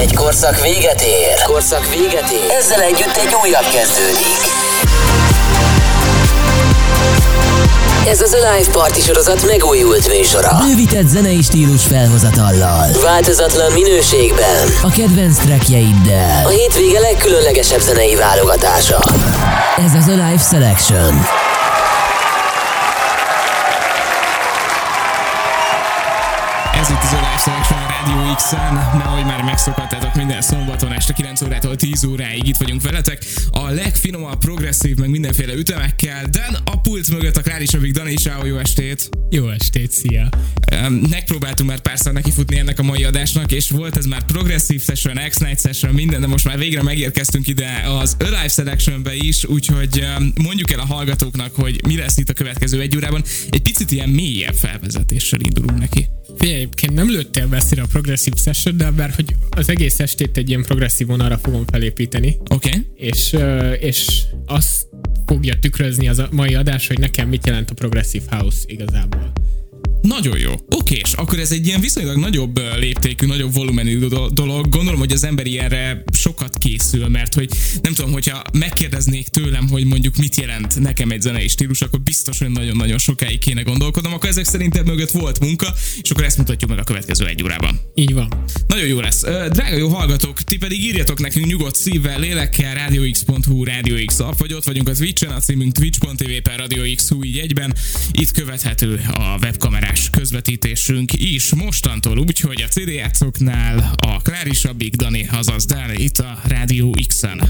Egy korszak véget ér. Korszak véget ér. Ezzel együtt egy újabb kezdődik. Ez az a Live Party sorozat megújult műsora. Bővített zenei stílus felhozatallal. Változatlan minőségben. A kedvenc trackjeiddel. A hétvége legkülönlegesebb zenei válogatása. Ez az a Live Selection. Ez itt az a Live Selection a Radio X-en, nehogy már megszokhattátok minden szombaton este 9 órától 10 óráig itt vagyunk veletek. A legfinomabb, progresszív, meg mindenféle ütemekkel. Dan a pult mögött a Klárisabbik Dani is jó estét! Jó estét, szia! Megpróbáltunk már párszor nekifutni ennek a mai adásnak, és volt ez már progresszív session, X-Night session, minden, de most már végre megérkeztünk ide az Alive Selectionbe is, úgyhogy mondjuk el a hallgatóknak, hogy mi lesz itt a következő egy órában. Egy picit ilyen mélyebb felvezetéssel indulunk neki. Egyébként nem lőttél messzire a progresszív session, de mert hogy az egész estét egy ilyen progresszív vonalra fogom felépíteni. Oké? Okay. És, és azt fogja tükrözni az a mai adás, hogy nekem mit jelent a progresszív house igazából. Nagyon jó. Oké, és akkor ez egy ilyen viszonylag nagyobb léptékű, nagyobb volumenű do- dolog. Gondolom, hogy az ember ilyenre sokat készül, mert hogy nem tudom, hogyha megkérdeznék tőlem, hogy mondjuk mit jelent nekem egy zenei stílus, akkor biztos, hogy nagyon-nagyon sokáig kéne gondolkodnom. Akkor ezek szerint mögött volt munka, és akkor ezt mutatjuk meg a következő egy órában. Így van. Nagyon jó lesz. Drága jó hallgatók, ti pedig írjatok nekünk nyugodt szívvel, lélekkel, radiox.hu, Radio X app, vagy ott vagyunk a Twitch-en, a címünk twitch.tv per Radio X így egyben. Itt követhető a webkamerás közvetítésünk is mostantól úgy, hogy a CD játszóknál a Klárisabbik Dani, azaz Dani itt a Radio X-en.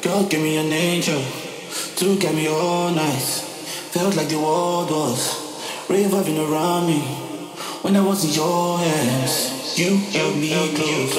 Girl, give me an angel to get me all night. Felt like the world was revolving around me when I was in your hands. You held me close.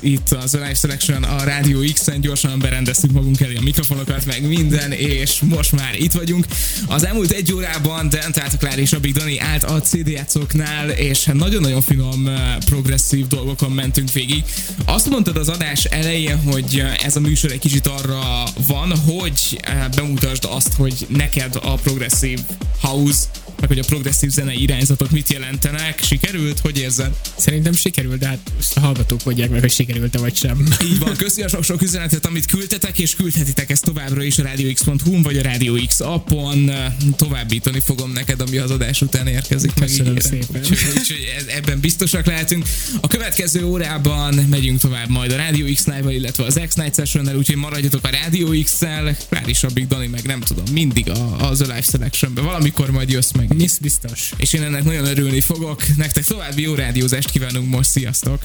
itt az Live Selection a Rádió X-en, gyorsan berendeztük magunk elé a mikrofonokat, meg minden, és most már itt vagyunk. Az elmúlt egy órában Dent, tehát Klár és Abig Dani állt a CD játszóknál, és nagyon-nagyon finom eh, progresszív dolgokon mentünk végig. Azt mondtad az adás elején, hogy eh, ez a műsor egy kicsit arra van, hogy eh, bemutasd azt, hogy neked a progresszív house hogy a progresszív zene irányzatok mit jelentenek. Sikerült? Hogy érzed? Szerintem sikerült, de hát most a hallgatók mondják meg, hogy sikerült-e vagy sem. Így van, köszi a sok-sok üzenetet, amit küldtetek, és küldhetitek ezt továbbra is a radiox.hu vagy a Radio X appon. Továbbítani fogom neked, ami az adás után érkezik. Köszönöm meg szépen. Úgyhogy, úgyhogy ebben biztosak lehetünk. A következő órában megyünk tovább majd a Radio X live illetve az X-Night session úgyhogy maradjatok a Radio a Big Dani, meg nem tudom, mindig a, az a live selection Valamikor majd jössz meg Miss biztos. És én ennek nagyon örülni fogok. Nektek további jó rádiózást kívánunk most. Sziasztok!